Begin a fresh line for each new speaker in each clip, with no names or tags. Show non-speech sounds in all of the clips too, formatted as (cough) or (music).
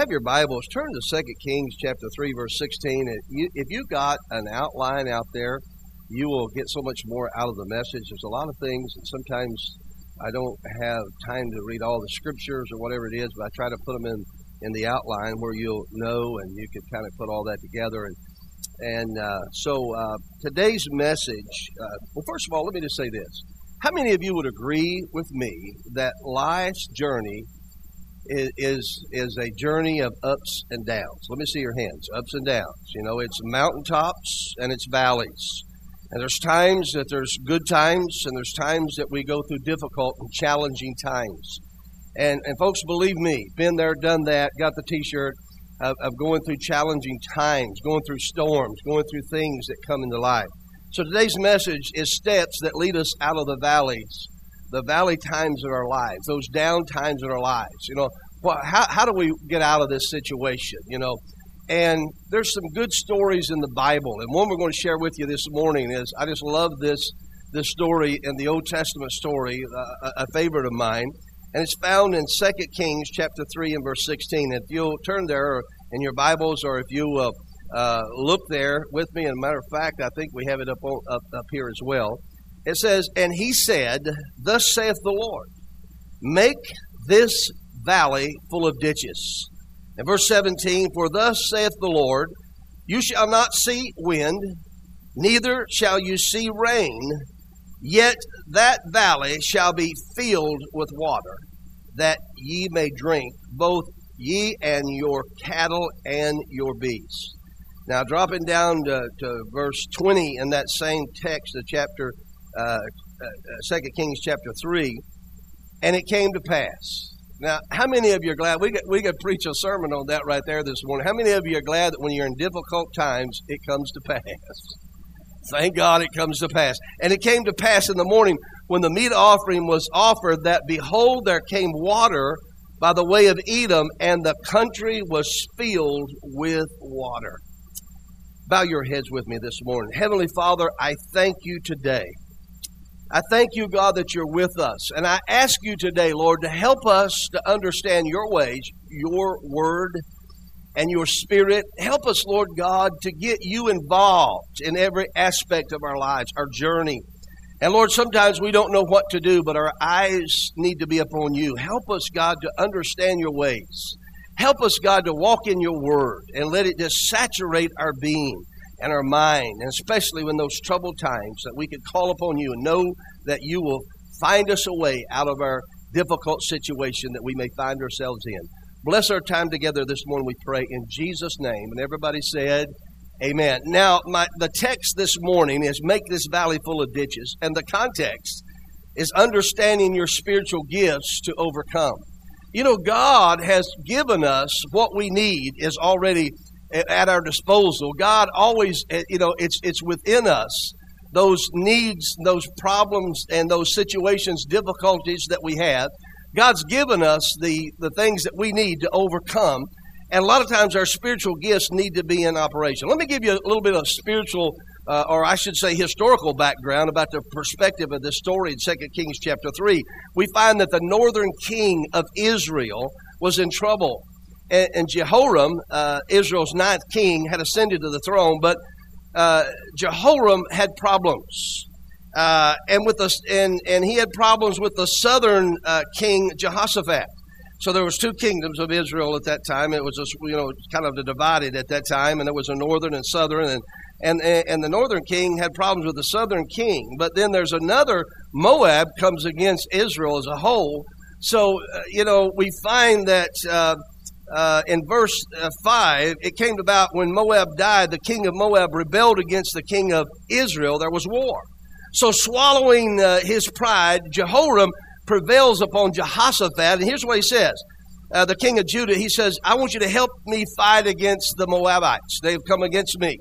have your Bibles, turn to 2 Kings chapter 3, verse 16. If you, if you got an outline out there, you will get so much more out of the message. There's a lot of things, and sometimes I don't have time to read all the scriptures or whatever it is, but I try to put them in, in the outline where you'll know and you can kind of put all that together. And, and uh, so uh, today's message, uh, well, first of all, let me just say this. How many of you would agree with me that life's journey is, is a journey of ups and downs. Let me see your hands. Ups and downs. You know, it's mountaintops and it's valleys. And there's times that there's good times, and there's times that we go through difficult and challenging times. And and folks, believe me, been there, done that. Got the T-shirt of, of going through challenging times, going through storms, going through things that come into life. So today's message is steps that lead us out of the valleys the valley times of our lives, those down times in our lives. You know, how, how do we get out of this situation? You know, and there's some good stories in the Bible, and one we're going to share with you this morning is I just love this this story in the Old Testament story, uh, a favorite of mine, and it's found in Second Kings chapter three and verse sixteen. If you'll turn there in your Bibles, or if you uh, uh, look there with me, and a matter of fact, I think we have it up up up here as well. It says, And he said, Thus saith the Lord, make this valley full of ditches. In verse 17, For thus saith the Lord, You shall not see wind, neither shall you see rain, yet that valley shall be filled with water, that ye may drink, both ye and your cattle and your beasts. Now, dropping down to, to verse 20 in that same text of chapter Uh, uh, uh, Second Kings chapter three, and it came to pass. Now, how many of you are glad we could, we could preach a sermon on that right there this morning? How many of you are glad that when you're in difficult times, it comes to pass? (laughs) Thank God it comes to pass. And it came to pass in the morning when the meat offering was offered that behold, there came water by the way of Edom, and the country was filled with water. Bow your heads with me this morning. Heavenly Father, I thank you today I thank you, God, that you're with us. And I ask you today, Lord, to help us to understand your ways, your word, and your spirit. Help us, Lord God, to get you involved in every aspect of our lives, our journey. And Lord, sometimes we don't know what to do, but our eyes need to be upon you. Help us, God, to understand your ways. Help us, God, to walk in your word and let it just saturate our being and our mind, and especially when those troubled times, that we could call upon you and know that you will find us a way out of our difficult situation that we may find ourselves in. Bless our time together this morning, we pray, in Jesus' name. And everybody said, Amen. Now, my, the text this morning is make this valley full of ditches, and the context is understanding your spiritual gifts to overcome. You know, God has given us what we need is already at our disposal. God always, eh, you know, it's, it's within us. Those needs, those problems, and those situations, difficulties that we have, God's given us the, the things that we need to overcome. And a lot of times our spiritual gifts need to be in operation. Let me give you a little bit of spiritual, uh, or I should say historical background about the perspective of this story in 2 Kings chapter 3. We find that the northern king of Israel was in trouble and, and Jehoram, uh, Israel's ninth king, had ascended to the throne, but uh, Jehoram had problems. Uh, and with the and and he had problems with the southern uh, king Jehoshaphat. So there was two kingdoms of Israel at that time. It was just, you know kind of divided at that time, and there was a northern and southern, and and and the northern king had problems with the southern king. But then there's another Moab comes against Israel as a whole. So uh, you know we find that uh, uh, in verse uh, 5, it came about when Moab died, the king of Moab rebelled against the king of Israel. There was war. So, swallowing uh, his pride, Jehoram prevails upon Jehoshaphat. And here's what he says uh, The king of Judah, he says, I want you to help me fight against the Moabites. They've come against me.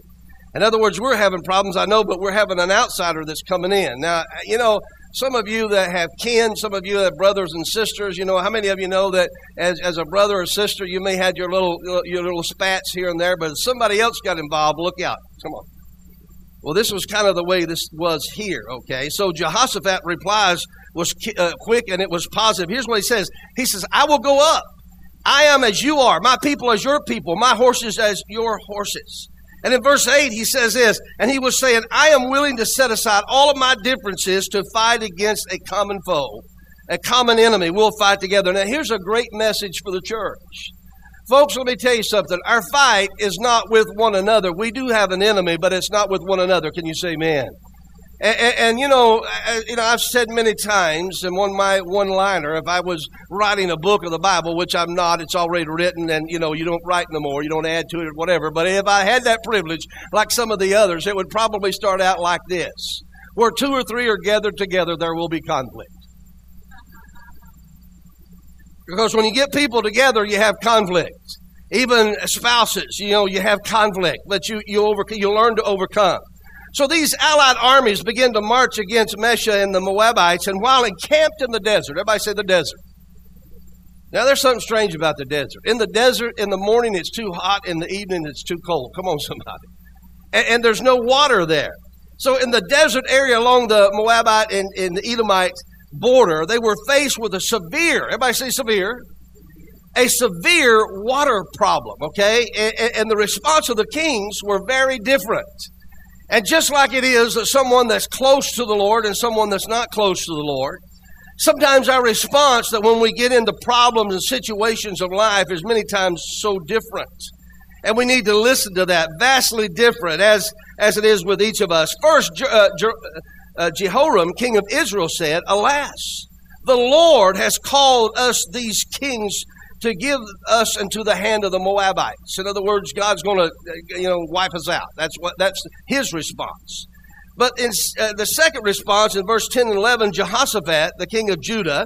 In other words, we're having problems, I know, but we're having an outsider that's coming in. Now, you know, some of you that have kin, some of you that have brothers and sisters, you know, how many of you know that as, as a brother or sister, you may have your little your little spats here and there, but if somebody else got involved, look out. Come on. Well, this was kind of the way this was here, okay? So Jehoshaphat replies was uh, quick and it was positive. Here's what he says. He says, I will go up I am as you are, my people as your people, my horses as your horses. And in verse 8, he says this, and he was saying, I am willing to set aside all of my differences to fight against a common foe, a common enemy. We'll fight together. Now, here's a great message for the church. Folks, let me tell you something. Our fight is not with one another. We do have an enemy, but it's not with one another. Can you say amen? And, and, and, you know, uh, uh, you know, I've said many times, and one my one liner, if I was writing a book of the Bible, which I'm not, it's already written, and you know, you don't write no more, you don't add to it or whatever. But if I had that privilege, like some of the others, it would probably start out like this: Where two or three are gathered together, there will be conflict. Because when you get people together, you have conflict. Even spouses, you know, you have conflict, but you you over you learn to overcome. So these allied armies begin to march against Mesha and the Moabites, and while encamped in the desert, everybody say the desert. Now there's something strange about the desert. In the desert, in the morning it's too hot, in the evening it's too cold. Come on, (laughs) somebody. And, and there's no water there. So in the desert area along the Moabite and, and the Edomite border, they were faced with a severe, everybody say severe, a severe water problem, okay? And, and the response of the kings were very different. And just like it is that someone that's close to the Lord and someone that's not close to the Lord, sometimes our response that when we get into problems and situations of life is many times so different. And we need to listen to that, vastly different as, as it is with each of us. First, uh, uh, Jehoram, king of Israel, said, Alas, the Lord has called us these kings to give us into the hand of the Moabites. In other words, God's going to, you know, wipe us out. That's what that's his response. But in uh, the second response in verse 10 and 11, Jehoshaphat, the king of Judah,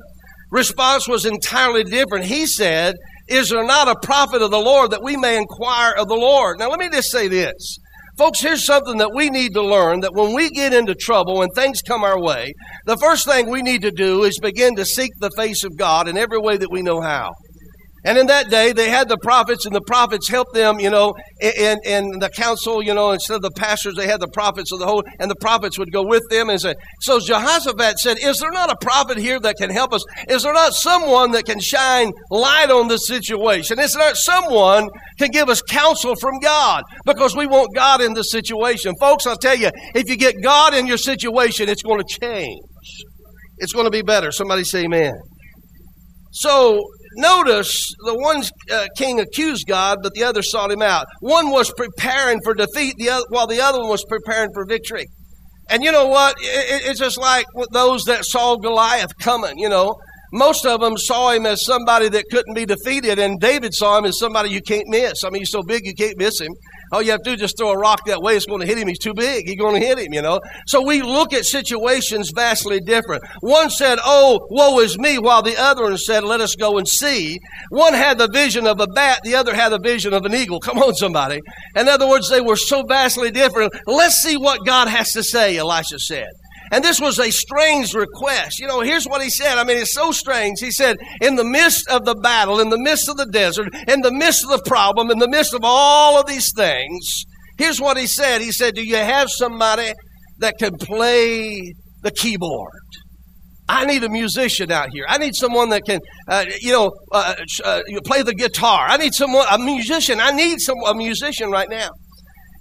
response was entirely different. He said, Is there not a prophet of the Lord that we may inquire of the Lord? Now, let me just say this. Folks, here's something that we need to learn that when we get into trouble, and things come our way, the first thing we need to do is begin to seek the face of God in every way that we know how. And in that day, they had the prophets, and the prophets helped them, you know, in, in the council, you know, instead of the pastors, they had the prophets of the whole, and the prophets would go with them and say, so Jehoshaphat said, is there not a prophet here that can help us? Is there not someone that can shine light on this situation? Is there not someone can give us counsel from God? Because we want God in this situation. Folks, I'll tell you, if you get God in your situation, it's going to change. It's going to be better. Somebody say amen. So notice the one uh, king accused God, but the other sought him out. One was preparing for defeat, the other, while the other one was preparing for victory. And you know what? It, it's just like those that saw Goliath coming, you know. Most of them saw him as somebody that couldn't be defeated, and David saw him as somebody you can't miss. I mean, he's so big you can't miss him. All you have to do is just throw a rock that way. It's going to hit him. He's too big. He's going to hit him, you know. So we look at situations vastly different. One said, Oh, woe is me, while the other one said, Let us go and see. One had the vision of a bat, the other had the vision of an eagle. Come on, somebody. In other words, they were so vastly different. Let's see what God has to say, Elisha said. And this was a strange request. You know, here's what he said. I mean, it's so strange. He said, in the midst of the battle, in the midst of the desert, in the midst of the problem, in the midst of all of these things, here's what he said. He said, Do you have somebody that can play the keyboard? I need a musician out here. I need someone that can, uh, you know, uh, uh, play the guitar. I need someone, a musician. I need some a musician right now.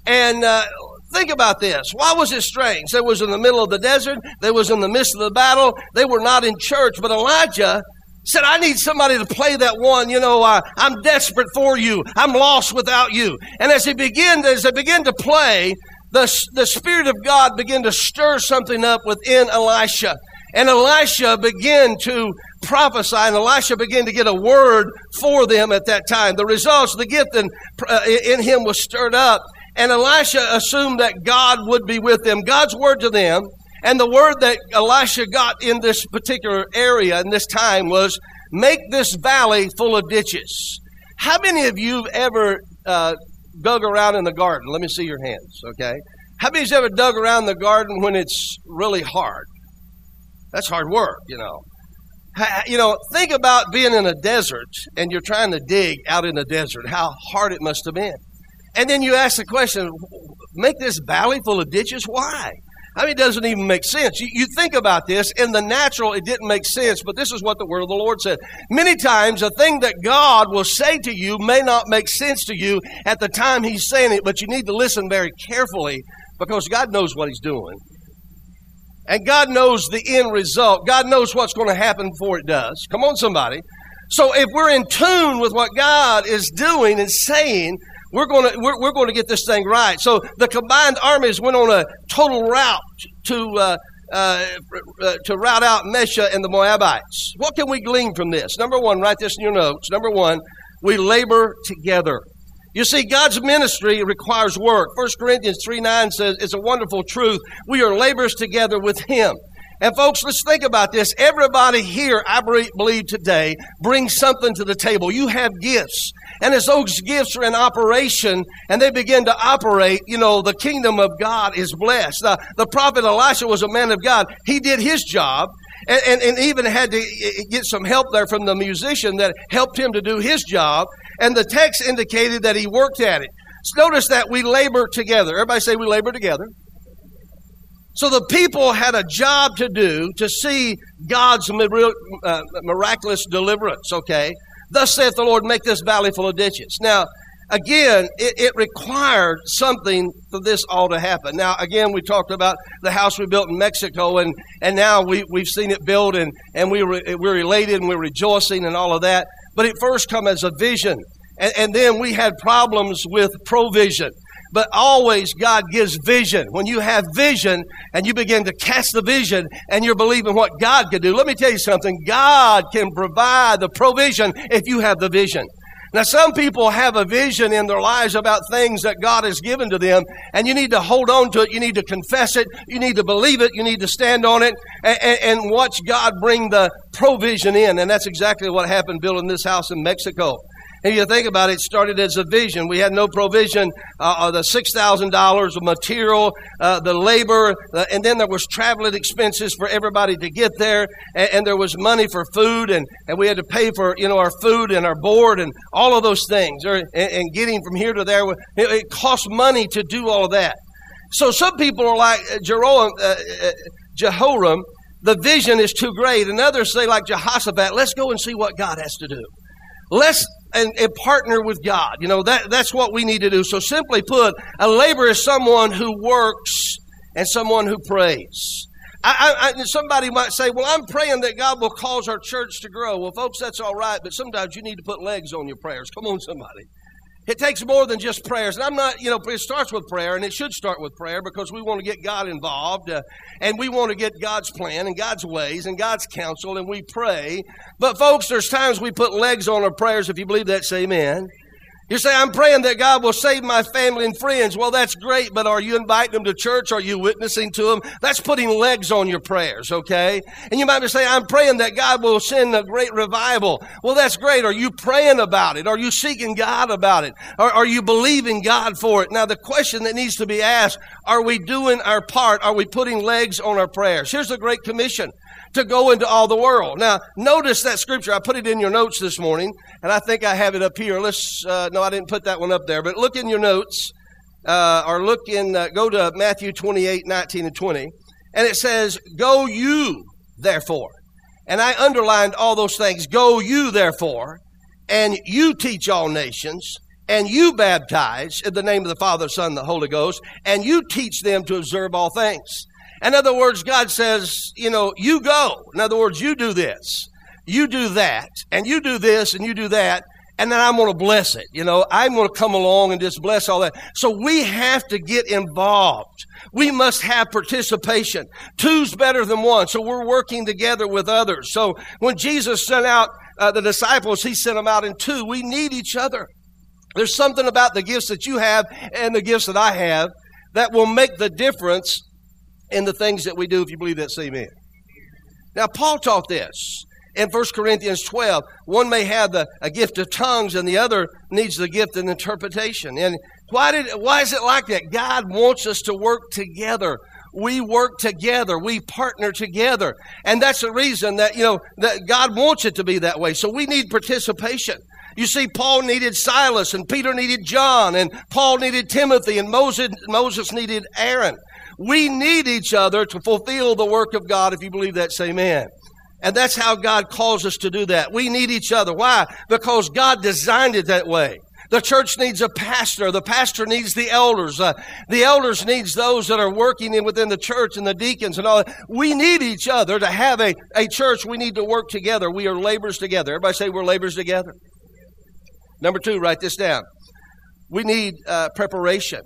And uh, Think about this. Why was it strange? They was in the middle of the desert. They was in the midst of the battle. They were not in church. But Elijah said, I need somebody to play that one. You know, uh, I'm desperate for you. I'm lost without you. And as he began, as they began to play, the, the Spirit of God began to stir something up within Elisha. And Elisha began to prophesy, and Elisha began to get a word for them at that time. The results, the gift in, uh, in him was stirred up. And Elisha assumed that God would be with them. God's word to them, and the word that Elisha got in this particular area in this time was, make this valley full of ditches. How many of you have ever uh, dug around in the garden? Let me see your hands, okay? How many you ever dug around the garden when it's really hard? That's hard work, you know. You know, think about being in a desert and you're trying to dig out in the desert, how hard it must have been. And then you ask the question, make this valley full of ditches? Why? I mean, it doesn't even make sense. You, you think about this, in the natural, it didn't make sense, but this is what the word of the Lord said. Many times, a thing that God will say to you may not make sense to you at the time He's saying it, but you need to listen very carefully because God knows what He's doing. And God knows the end result. God knows what's going to happen before it does. Come on, somebody. So if we're in tune with what God is doing and saying, we're going to we're, we're going to get this thing right. So the combined armies went on a total route to uh, uh, uh, to rout out Mesha and the Moabites. What can we glean from this? Number one, write this in your notes. Number one, we labor together. You see, God's ministry requires work. 1 Corinthians 3 9 says, It's a wonderful truth. We are laborers together with Him. And folks, let's think about this. Everybody here, I believe today, brings something to the table. You have gifts. And as those gifts are in operation and they begin to operate, you know, the kingdom of God is blessed. The, the prophet Elisha was a man of God. He did his job. And, and, and, even had to get some help there from the musician that helped him to do his job. And the text indicated that he worked at it. So notice that we labor together. Everybody say we labor together. So the people had a job to do to see God's uh, miraculous deliverance, okay? Thus saith the Lord, make this valley full of ditches. Now, again, it, it, required something for this all to happen. Now, again, we talked about the house we built in Mexico, and, and now we, we've seen it built, and, and we re, we're elated and we're rejoicing and all of that. But it first come as a vision. And, and then we had problems with provision. But always God gives vision. When you have vision and you begin to cast the vision and you're believing what God can do, let me tell you something. God can provide the provision if you have the vision. Now, some people have a vision in their lives about things that God has given to them, and you need to hold on to it. You need to confess it. You need to believe it. You need to stand on it and, and, and watch God bring the provision in. And that's exactly what happened building this house in Mexico. And you think about it, it started as a vision. We had no provision, uh, uh the $6,000 of material, uh, the labor, uh, and then there was traveling expenses for everybody to get there, and, and, there was money for food, and, and we had to pay for, you know, our food and our board and all of those things, or, and, and getting from here to there. It, it cost money to do all of that. So some people are like uh, uh, Jehoram, the vision is too great. And others say, like Jehoshaphat, let's go and see what God has to do. Let's and, and, partner with God. You know, that, that's what we need to do. So simply put, a laborer is someone who works and someone who prays. I, I, somebody might say, well, I'm praying that God will cause our church to grow. Well, folks, that's all right, but sometimes you need to put legs on your prayers. Come on, somebody. It takes more than just prayers. And I'm not, you know, it starts with prayer, and it should start with prayer because we want to get God involved, uh, and we want to get God's plan and God's ways and God's counsel, and we pray. But, folks, there's times we put legs on our prayers. If you believe that, say amen. You say, I'm praying that God will save my family and friends. Well, that's great, but are you inviting them to church? Are you witnessing to them? That's putting legs on your prayers, okay? And you might be saying, I'm praying that God will send a great revival. Well, that's great. Are you praying about it? Are you seeking God about it? Or are you believing God for it? Now, the question that needs to be asked, are we doing our part? Are we putting legs on our prayers? Here's the Great Commission to go into all the world. Now, notice that scripture. I put it in your notes this morning, and I think I have it up here. Let's, uh, no, I didn't put that one up there, but look in your notes, uh, or look in, uh, go to Matthew 28, 19 and 20, and it says, Go you, therefore. And I underlined all those things. Go you, therefore, and you teach all nations, and you baptize in the name of the Father, Son, and the Holy Ghost, and you teach them to observe all things. In other words, God says, you know, you go. In other words, you do this, you do that, and you do this, and you do that, and then I'm going to bless it. You know, I'm going to come along and just bless all that. So we have to get involved. We must have participation. Two's better than one. So we're working together with others. So when Jesus sent out uh, the disciples, he sent them out in two. We need each other. There's something about the gifts that you have and the gifts that I have that will make the difference in the things that we do, if you believe that, say amen. Now, Paul taught this in 1 Corinthians 12. One may have the, a gift of tongues, and the other needs the gift of interpretation. And why, did, why is it like that? God wants us to work together. We work together. We partner together. And that's the reason that, you know, that God wants it to be that way. So we need participation. You see, Paul needed Silas, and Peter needed John, and Paul needed Timothy, and Moses, Moses needed Aaron. We need each other to fulfill the work of God. If you believe that, say amen. And that's how God calls us to do that. We need each other. Why? Because God designed it that way. The church needs a pastor. The pastor needs the elders. Uh, the elders needs those that are working in within the church and the deacons and all that. We need each other to have a, a church. We need to work together. We are laborers together. Everybody say we're laborers together. Number two, write this down. We need uh, preparation.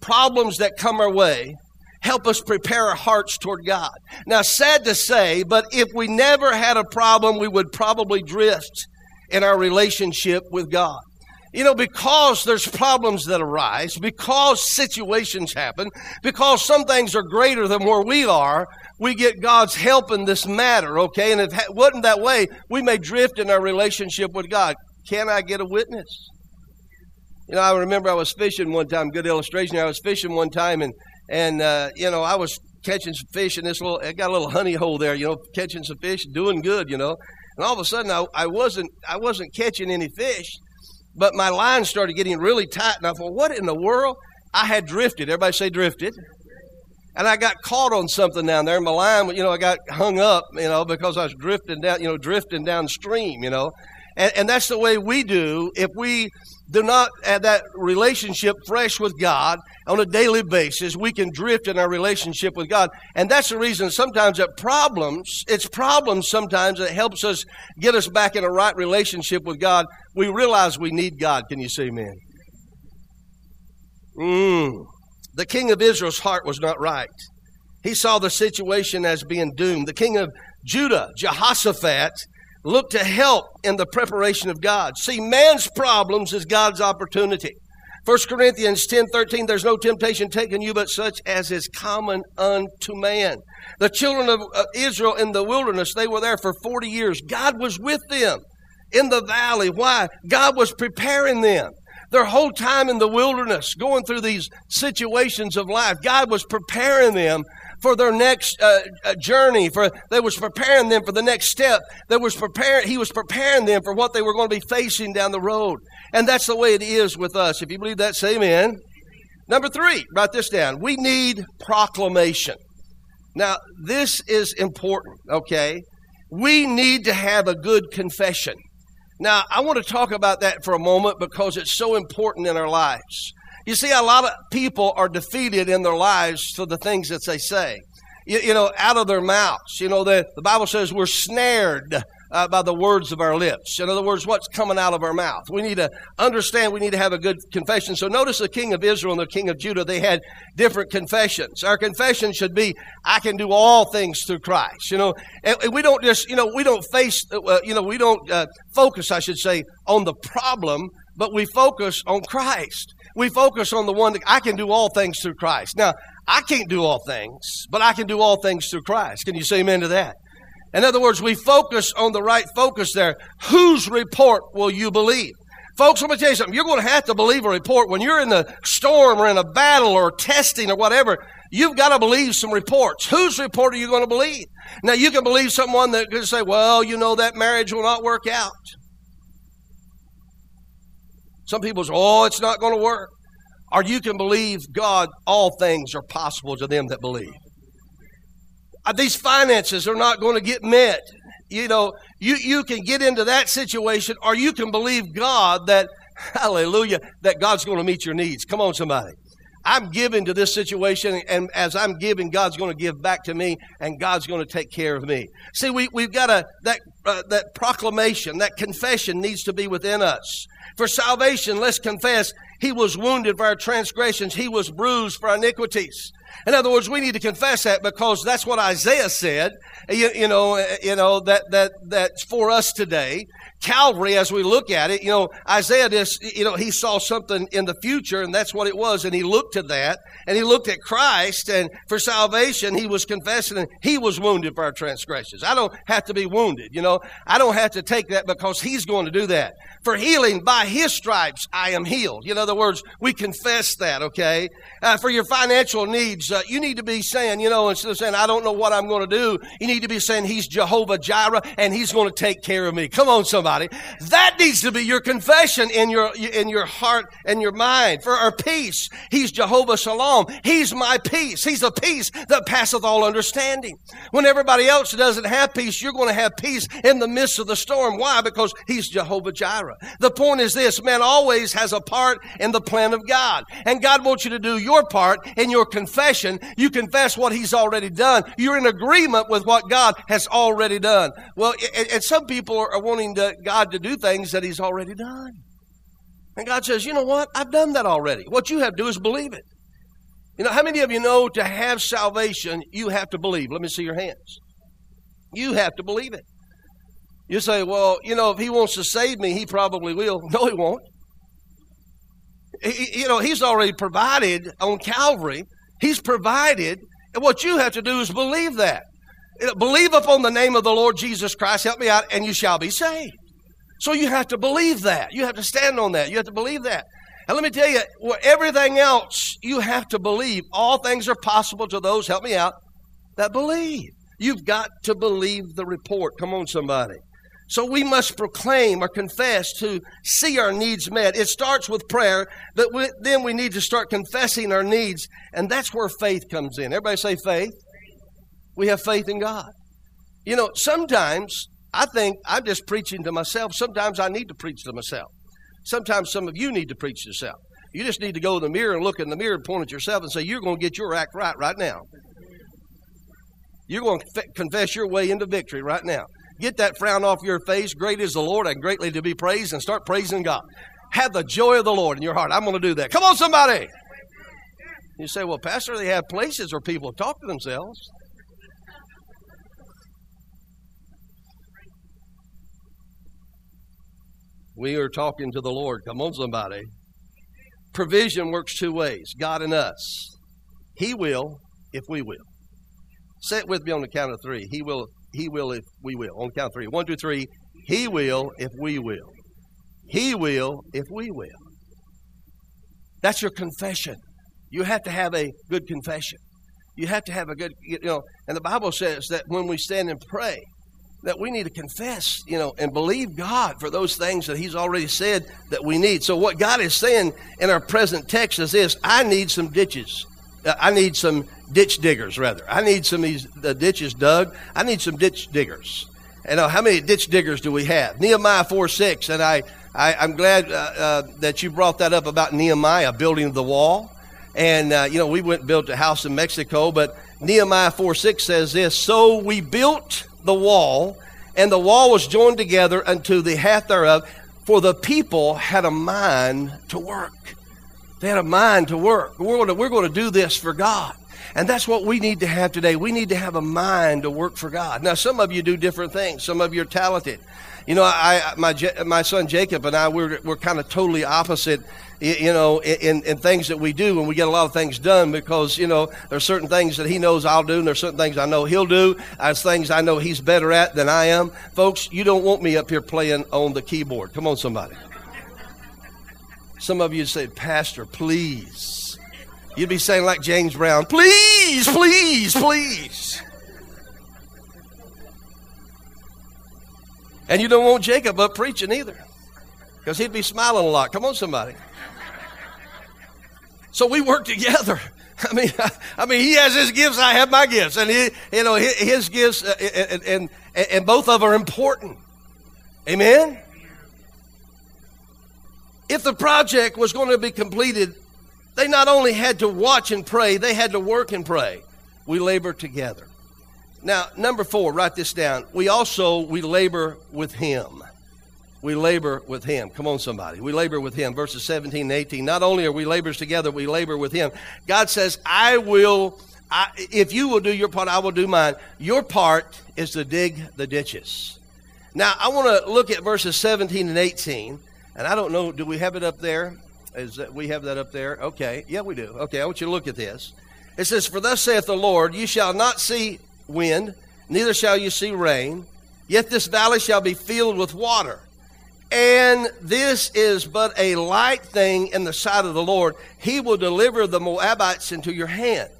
Problems that come our way help us prepare our hearts toward God. Now, sad to say, but if we never had a problem, we would probably drift in our relationship with God. You know, because there's problems that arise, because situations happen, because some things are greater than where we are, we get God's help in this matter, okay? And if it wasn't that way, we may drift in our relationship with God. Can I get a witness? You know, I remember I was fishing one time, good illustration. I was fishing one time and, and, uh, you know, I was catching some fish in this little, I got a little honey hole there, you know, catching some fish, doing good, you know. And all of a sudden I, I wasn't, I wasn't catching any fish but my line started getting really tight, and I thought, what in the world? I had drifted. Everybody say drifted. And I got caught on something down there. My line, you know, I got hung up, you know, because I was drifting down, you know, drifting downstream, you know. And, and that's the way we do if we do not have that relationship fresh with God on a daily basis, we can drift in our relationship with God. And that's the reason sometimes that problems, it's problems sometimes that helps us get us back in a right relationship with God. We realize we need God. Can you say amen? Mm. The king of Israel's heart was not right. He saw the situation as being doomed. The king of Judah, Jehoshaphat, Look to help in the preparation of God. See, man's problems is God's opportunity. 1 Corinthians 10 13, there's no temptation taken you but such as is common unto man. The children of uh, Israel in the wilderness, they were there for 40 years. God was with them in the valley. Why? God was preparing them. Their whole time in the wilderness, going through these situations of life, God was preparing them for their next uh, uh, journey. For they was preparing them for the next step. They was preparing. He was preparing them for what they were going to be facing down the road. And that's the way it is with us. If you believe that, say amen. Number three, write this down. We need proclamation. Now, this is important, okay? We need to have a good confession. Now, I want to talk about that for a moment because it's so important in our lives. You see, a lot of people are defeated in their lives for the things that they say. You, you know, out of their mouths. You know, the, the Bible says we're snared uh, by the words of our lips. In other words, what's coming out of our mouth. We need to understand, we need to have a good confession. So notice the king of Israel and the king of Judah, they had different confessions. Our confession should be, I can do all things through Christ. You know, and, and we don't just, you know, we don't face, uh, you know, we don't uh, focus, I should say, on the problem, but we focus on Christ. We focus on the one that I can do all things through Christ. Now, I can't do all things, but I can do all things through Christ. Can you say amen to that? In other words, we focus on the right focus there. Whose report will you believe? Folks, let me tell you something. You're going to have to believe a report. When you're in the storm or in a battle or testing or whatever, you've got to believe some reports. Whose report are you going to believe? Now, you can believe someone that can say, well, you know, that marriage will not work out. Some people say, oh, it's not going to work. Or you can believe God, all things are possible to them that believe. Uh, these finances are not going to get met. You know, you, you can get into that situation, or you can believe God that, (laughs) hallelujah, that God's going to meet your needs. Come on, somebody. I'm giving to this situation, and as I'm giving, God's going to give back to me, and God's going to take care of me. See, we, we've got a, that, uh, that proclamation, that confession needs to be within us. For salvation, let's confess, He was wounded for our transgressions, He was bruised for our iniquities. In other words, we need to confess that because that's what Isaiah said. You, you know, you know that that that's for us today. Calvary, as we look at it, you know, Isaiah just, you know, he saw something in the future, and that's what it was, and he looked to that, and he looked at Christ, and for salvation, he was confessing, and he was wounded for our transgressions. I don't have to be wounded, you know. I don't have to take that because he's going to do that. For healing, by his stripes, I am healed. In other words, we confess that, okay? Uh, for your financial needs, uh, you need to be saying, you know, instead of saying, I don't know what I'm going to do, you need to be saying, he's Jehovah Jireh, and he's going to take care of me. Come on, somebody. Somebody. That needs to be your confession in your in your heart and your mind. For our peace, He's Jehovah Shalom. He's my peace. He's a peace that passeth all understanding. When everybody else doesn't have peace, you're going to have peace in the midst of the storm. Why? Because He's Jehovah Jireh. The point is this: man always has a part in the plan of God, and God wants you to do your part in your confession. You confess what He's already done. You're in agreement with what God has already done. Well, and some people are wanting to, God to do things that He's already done. And God says, you know what? I've done that already. What you have to do is believe it. You know, how many of you know to have salvation, you have to believe? Let me see your hands. You have to believe it. You say, well, you know, if He wants to save me, He probably will. (laughs) No, He won't. He, you know, He's already provided on Calvary. He's provided. And what you have to do is believe that. Believe upon the name of the Lord Jesus Christ, help me out, and you shall be saved. So you have to believe that. You have to stand on that. You have to believe that. And let me tell you, everything else you have to believe. All things are possible to those, help me out, that believe. You've got to believe the report. Come on, somebody. So we must proclaim or confess to see our needs met. It starts with prayer, but we, then we need to start confessing our needs, and that's where faith comes in. Everybody say faith. We have faith in God. You know, sometimes I think I'm just preaching to myself. Sometimes I need to preach to myself. Sometimes some of you need to preach to yourself. You just need to go in the mirror and look in the mirror and point at yourself and say, You're going to get your act right right now. You're going to confess your way into victory right now. Get that frown off your face. Great is the Lord and greatly to be praised, and start praising God. Have the joy of the Lord in your heart. I'm going to do that. Come on, somebody. You say, Well, Pastor, they have places where people talk to themselves. We are talking to the Lord. Come on, somebody. Provision works two ways God and us. He will if we will. Say it with me on the count of three. He will, he will if we will. On the count of three. One, two, three. He will if we will. He will if we will. That's your confession. You have to have a good confession. You have to have a good, you know, and the Bible says that when we stand and pray, that we need to confess, you know, and believe God for those things that He's already said that we need. So, what God is saying in our present text is this I need some ditches. Uh, I need some ditch diggers, rather. I need some of these the ditches dug. I need some ditch diggers. And uh, how many ditch diggers do we have? Nehemiah 4 6. And I, I, am glad uh, uh, that you brought that up about Nehemiah building the wall. And, uh, you know, we went built a house in Mexico, but Nehemiah 4 6 says this So we built the wall, and the wall was joined together unto the half thereof, for the people had a mind to work. They had a mind to work. We're going to, we're going to do this for God. And that's what we need to have today. We need to have a mind to work for God. Now, some of you do different things. Some of you are talented. You know, I, my, my son Jacob and I, we're, we're kind of totally opposite you know, in, in things that we do, and we get a lot of things done because, you know, there's certain things that he knows I'll do, and there's certain things I know he'll do. There's things I know he's better at than I am. Folks, you don't want me up here playing on the keyboard. Come on, somebody. Some of you say, Pastor, please. You'd be saying like James Brown, please, please, please. And you don't want Jacob up preaching either because he'd be smiling a lot. Come on, somebody. So we work together. (laughs) I mean, I mean, he has his gifts, I have my gifts, and he, you know, his gifts, uh, and, and and both of are important. Amen. If the project was going to be completed, they not only had to watch and pray, they had to work and pray. We labor together. Now, number four, write this down. We also we labor with Him we labor with him. Come on, somebody. We labor with him. Verses 17 and 18. Not only are we laborers together, we labor with him. God says, I will, I, if you will do your part, I will do mine. Your part is to dig the ditches. Now, I want to look at verses 17 and 18. And I don't know, do we have it up there? Is that, we have that up there? Okay. Yeah, we do. Okay, I want you to look at this. It says, For thus saith the Lord, you shall not see wind, neither shall you see rain, yet this valley shall be filled with water and this is but a light thing in the sight of the Lord. He will deliver the Moabites into your hand.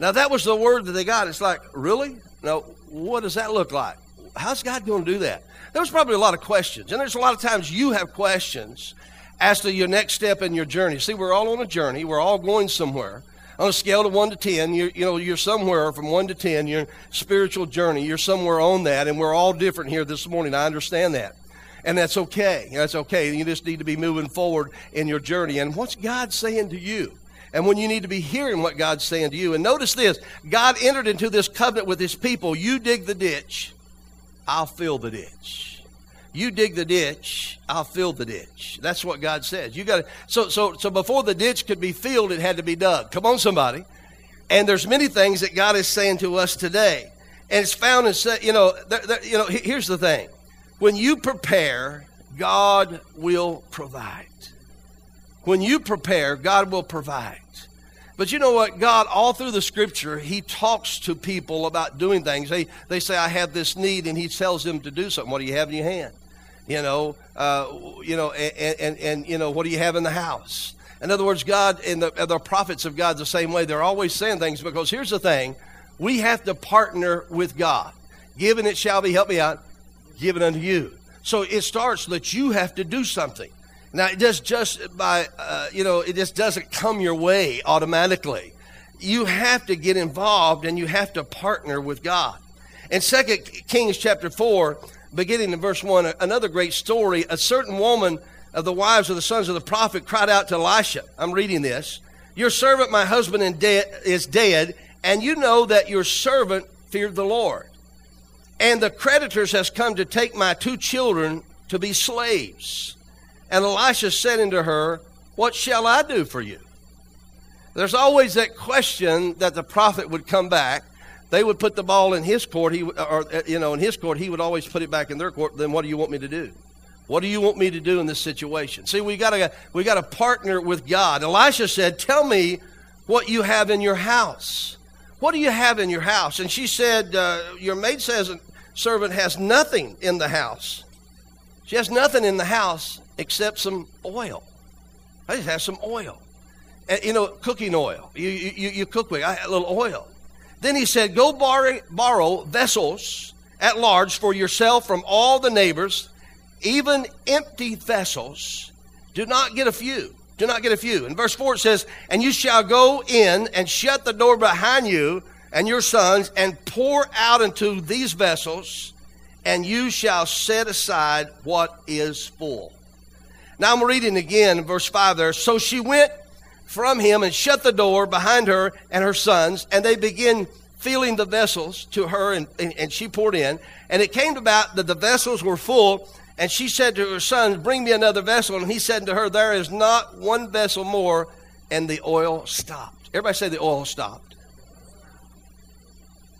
Now, that was the word that they got. It's like, really? Now, what does that look like? how's God going to do that? There was probably a lot of questions. And there's a lot of times you have questions as to your next step in your journey. See, we're all on a journey. We're all going somewhere. On a scale of 1 to 10, you're, you know, you're somewhere from 1 to 10, your spiritual journey, you're somewhere on that, and we're all different here this morning. I understand that. And that's okay. That's okay. You just need to be moving forward in your journey. And what's God saying to you? And when you need to be hearing what God's saying to you. And notice this God entered into this covenant with his people. You dig the ditch, I'll fill the ditch. You dig the ditch, I'll fill the ditch. That's what God says. You got so so so before the ditch could be filled, it had to be dug. Come on, somebody. And there's many things that God is saying to us today, and it's found in you know there, there, you know here's the thing: when you prepare, God will provide. When you prepare, God will provide. But you know what? God, all through the scripture, He talks to people about doing things. They, they say, I have this need, and He tells them to do something. What do you have in your hand? You know, uh, you know, and, and, and, you know, what do you have in the house? In other words, God and the, the prophets of God the same way. They're always saying things because here's the thing: we have to partner with God. Given it shall be. Help me out. Given unto you. So it starts that you have to do something. Now it just just by uh, you know it just doesn't come your way automatically. You have to get involved and you have to partner with God. In Second Kings chapter four, beginning in verse 1, another great story. A certain woman of the wives of the sons of the prophet cried out to Elisha. I'm reading this. Your servant, my husband, is dead, and you know that your servant feared the Lord. And the creditors has come to take my two children to be slaves. And Elisha said unto her, What shall I do for you? There's always that question that the prophet would come back they would put the ball in his court, he or uh, you know, in his court, he would always put it back in their court. Then what do you want me to do? What do you want me to do in this situation? See, we got to we got to partner with God. Elisha said, "Tell me what you have in your house. What do you have in your house?" And she said, uh, "Your maid says servant has nothing in the house. She has nothing in the house except some oil. I just have some oil, you know, cooking oil. You you, you cook with I, a little oil." Then he said, Go borrow, borrow vessels at large for yourself from all the neighbors, even empty vessels. Do not get a few. Do not get a few. In verse 4 it says, And you shall go in and shut the door behind you and your sons and pour out into these vessels, and you shall set aside what is full. Now I'm reading again, verse 5 there. So she went from him and shut the door behind her and her sons, and they begin filling the vessels to her, and, and, and she poured in. And it came about that the vessels were full, and she said to her sons, Bring me another vessel. And he said to her, There is not one vessel more, and the oil stopped. Everybody say the oil stopped.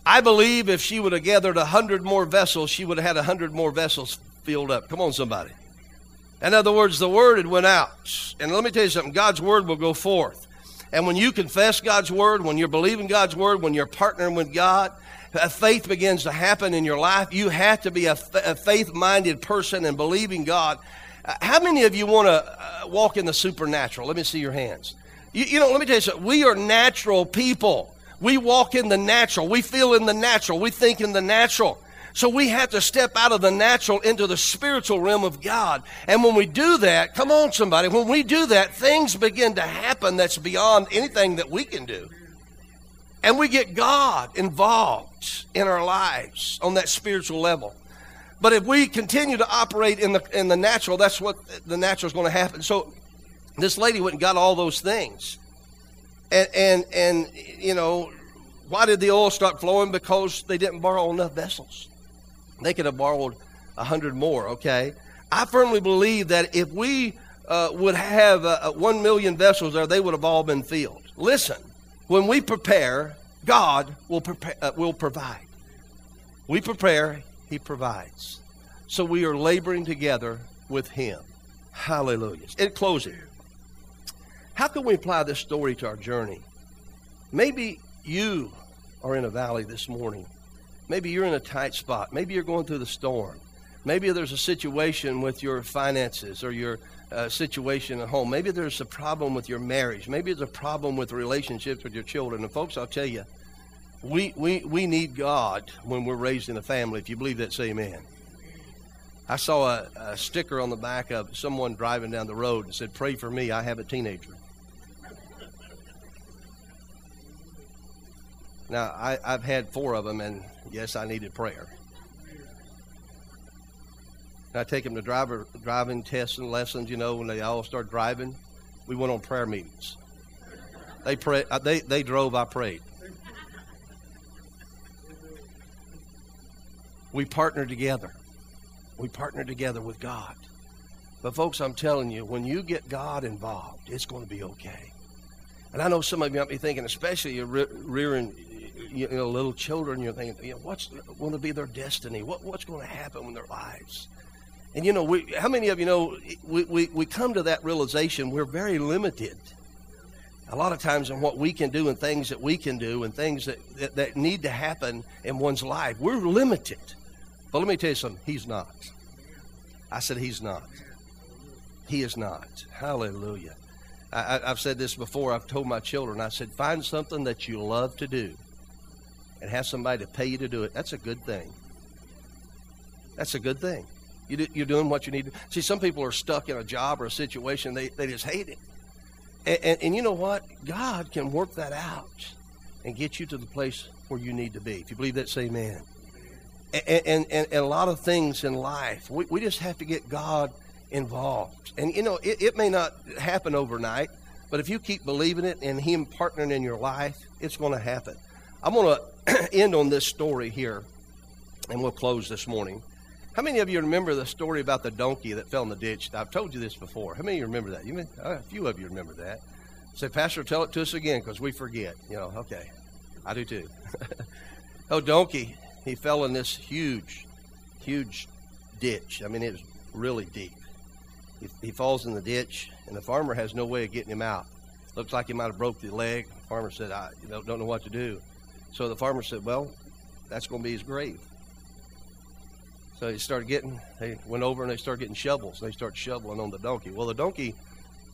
I believe if she would have gathered a hundred more vessels, she would have had a hundred more vessels filled up. Come on, somebody. In other words, the word had went out. And let me tell you something, God's word will go forth. And when you confess God's word, when you're believing God's word, when you're partnering with God, faith begins to happen in your life. You have to be a, faith minded person and believing God. Uh, how many of you want to uh, walk in the supernatural? Let me see your hands. You, you know, let me tell you something. We are natural people. We walk in the natural. We feel in the natural. We think in the natural. So we have to step out of the natural into the spiritual realm of God. And when we do that, come on, somebody, when we do that, things begin to happen that's beyond anything that we can do. And we get God involved in our lives on that spiritual level. But if we continue to operate in the in the natural, that's what the natural is going to happen. So this lady went and got all those things. And and and you know, why did the oil start flowing? Because they didn't borrow enough vessels. They could have borrowed a hundred more, okay? I firmly believe that if we uh, would have uh, uh, one million vessels there, they would have all been filled. Listen, when we prepare, God will, prepare, uh, will provide. We prepare, He provides. So we are laboring together with Him. Hallelujah. In closing, how can we apply this story to our journey? Maybe you are in a valley this morning Maybe you're in a tight spot. Maybe you're going through the storm. Maybe there's a situation with your finances or your uh, situation at home. Maybe there's a problem with your marriage. Maybe there's a problem with relationships with your children. And folks, I'll tell you, We, we, we need God when we're raised in a family. If you believe that, say amen. I saw a, a sticker on the back of someone driving down the road and said, Pray for me, I have a teenager. Now, I, I've had four of them, and yes, I needed prayer. I take them to driver driving tests and lessons. You know, when they all start driving, we went on prayer meetings. They pray. Uh, they they drove. I prayed. We partnered together. We partnered together with God. But folks, I'm telling you, when you get God involved, it's going to be okay. And I know some of you might be thinking, especially you're rearing you know, little children, you're thinking, you know, what's going to be their destiny? What, what's going to happen in their lives? And you know, we, how many of you know we, we, we come to that realization we're very limited a lot of times in what we can do and things that we can do and things that, that, that need to happen in one's life. We're limited. But let me tell you something, he's not. I said he's not. He is not. Hallelujah. I, have said this before. I've told my children, I said, find something that you love to do and have somebody to pay you to do it. That's a good thing. That's a good thing. You do, you're doing what you need to. See, some people are stuck in a job or a situation, they, they just hate it. And, and, and, you know what? God can work that out and get you to the place where you need to be. If you believe that, say amen. And, and, and, a lot of things in life, we, we just have to get God involved. And, you know, it, it may not happen overnight, but if you keep believing it and Him partnering in your life, it's going to happen. I'm going to end on this story here, and we'll close this morning. How many of you remember the story about the donkey that fell in the ditch? I've told you this before. How many of you remember that? You mean, a few of you remember that. Say, Pastor, tell it to us again because we forget. You know, okay. I do too. (laughs) oh, donkey, he fell in this huge, huge ditch. I mean, it was really deep. He, he falls in the ditch, and the farmer has no way of getting him out. Looks like he might have broke the leg. The farmer said, I you know, don't know what to do. So the farmer said, well, that's going to be his grave. So he started getting, they went over and they started getting shovels. They started shoveling on the donkey. Well, the donkey,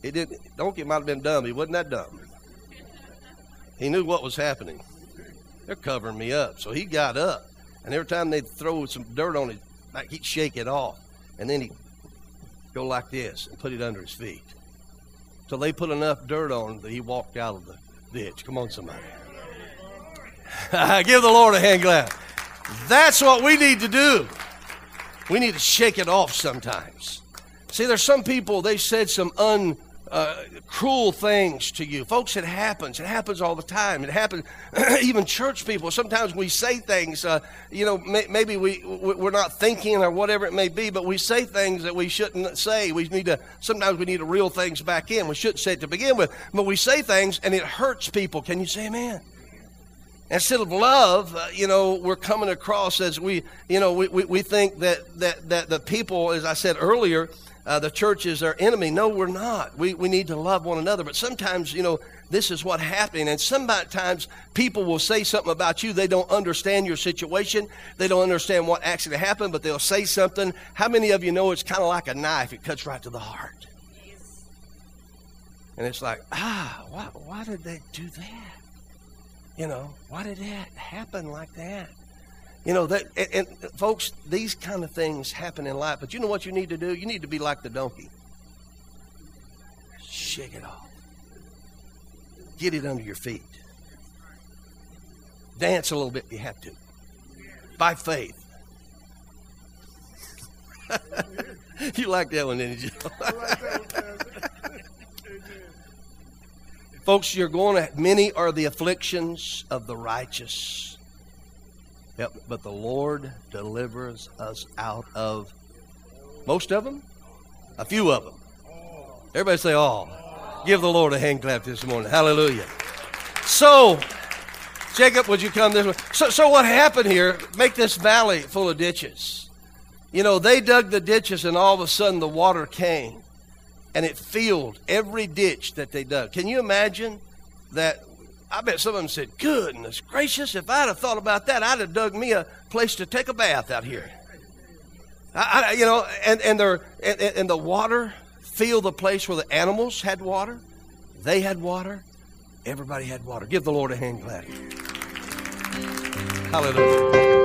it didn't, donkey might have been dumb. He wasn't that dumb. He knew what was happening. They're covering me up. So he got up. And every time they'd throw some dirt on like he'd shake it off. And then he'd go like this and put it under his feet. So they put enough dirt on that he walked out of the ditch. Come on, somebody. (laughs) Give the Lord a hand clap. That's what we need to do. We need to shake it off sometimes. See, there's some people, they said some un, uh, cruel things to you. Folks, it happens. It happens all the time. It happens, (clears throat) even church people. Sometimes we say things, uh, you know, may, maybe we, we're not thinking or whatever it may be, but we say things that we shouldn't say. We need to, sometimes we need to reel things back in. We shouldn't say it to begin with, but we say things and it hurts people. Can you say amen? Instead of love, uh, you know, we're coming across as we, you know, we, we, we think that, that, that the people, as I said earlier, uh, the church is our enemy. No, we're not. We, we need to love one another. But sometimes, you know, this is what happening. And sometimes people will say something about you. They don't understand your situation. They don't understand what actually happened, but they'll say something. How many of you know it's kind of like a knife? It cuts right to the heart. And it's like, ah, why, why did they do that? You know, why did that happen like that? You know, that, and, and folks, these kind of things happen in life. But you know what you need to do? You need to be like the donkey. Shake it off. Get it under your feet. Dance a little bit if you have to. By faith. (laughs) you like that one, didn't you? Folks, you're going to, many are the afflictions of the righteous. Yep, but the Lord delivers us out of most of them, a few of them. Everybody say all. Give the Lord a hand clap this morning. Hallelujah. So, Jacob, would you come this way? So, so what happened here? Make this valley full of ditches. You know, they dug the ditches and all of a sudden the water came and it filled every ditch that they dug. Can you imagine that? I bet some of them said, Goodness gracious, if I'd have thought about that, I'd have dug me a place to take a bath out here. I, I, you know, and, and, and, and the water filled the place where the animals had water. They had water. Everybody had water. Give the Lord a hand clap.
Hallelujah.